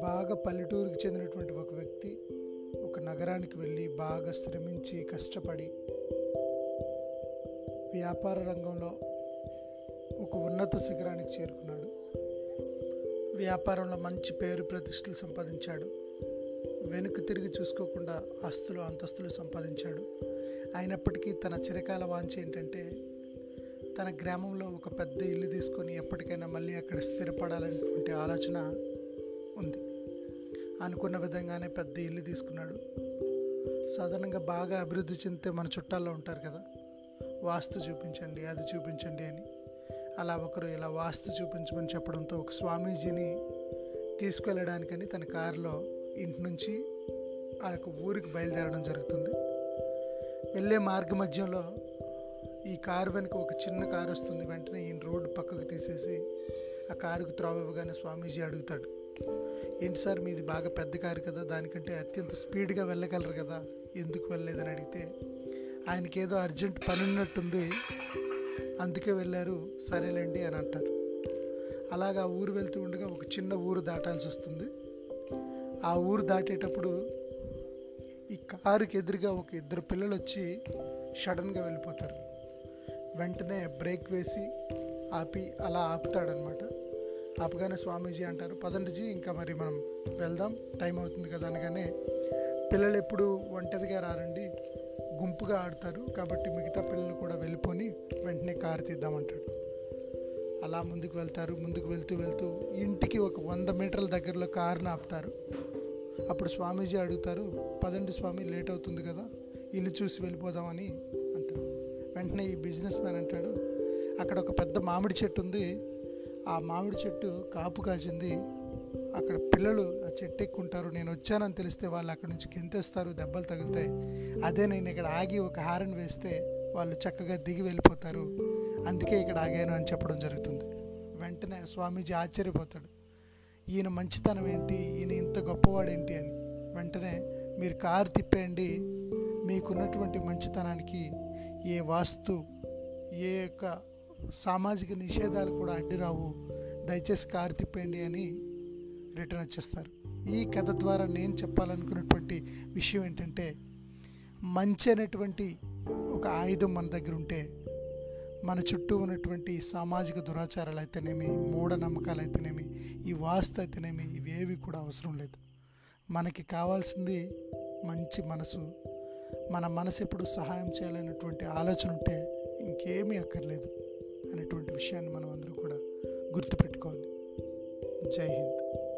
బాగా పల్లెటూరుకి చెందినటువంటి ఒక వ్యక్తి ఒక నగరానికి వెళ్ళి బాగా శ్రమించి కష్టపడి వ్యాపార రంగంలో ఒక ఉన్నత శిఖరానికి చేరుకున్నాడు. వ్యాపారంలో మంచి పేరు ప్రతిష్టలు సంపాదించాడు. వెనుక తిరిగి చూసుకోకుండా ఆస్తులు అంతస్తులు సంపాదించాడు. అయినప్పటికీ తన చిరకాల వాంఛ ఏంటంటే తన గ్రామంలో ఒక పెద్ద ఇల్లు తీసుకొని ఎప్పటికైనా మళ్ళీ అక్కడ స్థిరపడాలనేటువంటి ఆలోచన ఉంది. అనుకున్న విధంగానే పెద్ద ఇల్లు తీసుకున్నాడు. సాధారణంగా బాగా అభివృద్ధి చెందితే మన చుట్టాల్లో ఉంటారు కదా. వాస్తు చూపించండి అది చూపించండి అని. అలా ఒకరు ఇలా వాస్తు చూపించమని చెప్పడంతో ఒక స్వామీజీని తీసుకెళ్ళడానికని తన కారులో ఇంటి నుంచి ఆ యొక్క ఊరికి బయలుదేరడం జరుగుతుంది. వెళ్ళే మార్గ మధ్యంలో ఈ కారు వెనుక ఒక చిన్న కారు వస్తుంది. వెంటనే ఈయన రోడ్డు పక్కకు తీసేసి ఆ కారుకు త్రోవ స్వామీజీ అడుగుతాడు ఏంటి సార్ మీది బాగా పెద్ద కారు కదా దానికంటే అత్యంత స్పీడ్గా వెళ్ళగలరు కదా ఎందుకు వెళ్ళలేదని అడిగితే ఆయనకి ఏదో అర్జెంట్ పని ఉన్నట్టుంది అందుకే వెళ్ళారు సరేలేండి అని అంటారు. అలాగా ఊరు వెళ్తూ ఉండగా ఒక చిన్న ఊరు దాటాల్సి వస్తుంది. ఆ ఊరు దాటేటప్పుడు ఈ కారుకి ఎదురుగా ఒక ఇద్దరు పిల్లలు వచ్చి సడన్గా వెళ్ళిపోతారు. వెంటనే బ్రేక్ వేసి ఆపి అలా ఆపుతాడనమాట ఆపగానే స్వామీజీ అంటారు పదండిజీ ఇంకా మరి మనం వెళ్దాం టైం అవుతుంది కదా అనగానే పిల్లలు ఎప్పుడు ఒంటరిగా రారండి గుంపుగా ఆడతారు కాబట్టి మిగతా పిల్లలు కూడా వెళ్ళిపోని వెంటనే కారు తీద్దామంటాడు అలా ముందుకు వెళ్తారు ముందుకు వెళ్తూ వెళ్తూ ఇంటికి ఒక వంద మీటర్ల దగ్గరలో కారుని ఆపుతారు. అప్పుడు స్వామీజీ అడుగుతారు పదండి స్వామి లేట్ అవుతుంది కదా ఇల్లు చూసి వెళ్ళిపోదామని వెంటనే ఈ బిజినెస్ మ్యాన్ అంటాడు అక్కడ ఒక పెద్ద మామిడి చెట్టు ఉంది ఆ మామిడి చెట్టు కాపు కాసింది అక్కడ పిల్లలు ఆ చెట్టు ఎక్కుంటారు నేను వచ్చానని తెలిస్తే వాళ్ళు అక్కడ నుంచి గెంతేస్తారు దెబ్బలు తగులుతాయి అదే నేను ఇక్కడ ఆగి ఒక హారన్ వేస్తే వాళ్ళు చక్కగా దిగి వెళ్ళిపోతారు అందుకే ఇక్కడ ఆగాను అని చెప్పడం జరుగుతుంది. వెంటనే స్వామీజీ ఆశ్చర్యపోతాడు ఈయన మంచితనం ఏంటి ఈయన ఇంత గొప్పవాడేంటి అని. వెంటనే మీరు కారు తిప్పేయండి మీకున్నటువంటి మంచితనానికి ఏ వాస్తు ఏ యొక్క సామాజిక నిషేధాలు కూడా అడ్డురావు దయచేసి కారు అని రిటర్న్ వచ్చేస్తారు. ఈ కథ ద్వారా నేను చెప్పాలనుకున్నటువంటి విషయం ఏంటంటే మంచి అనేటువంటి ఒక ఆయుధం మన దగ్గర ఉంటే మన చుట్టూ ఉన్నటువంటి సామాజిక దురాచారాలు అయితేనేమి మూఢనమ్మకాలు అయితేనేమి ఈ వాస్తు అయితేనేమి ఇవేవి కూడా అవసరం లేదు. మనకి కావాల్సింది మంచి మనసు మన మనసు ఎప్పుడు సహాయం చేయాలనేటువంటి ఆలోచన ఉంటే ఇంకేమీ అక్కర్లేదు అనేటువంటి విషయాన్ని మనం అందరూ కూడా గుర్తుపెట్టుకోవాలి. జై హింద్.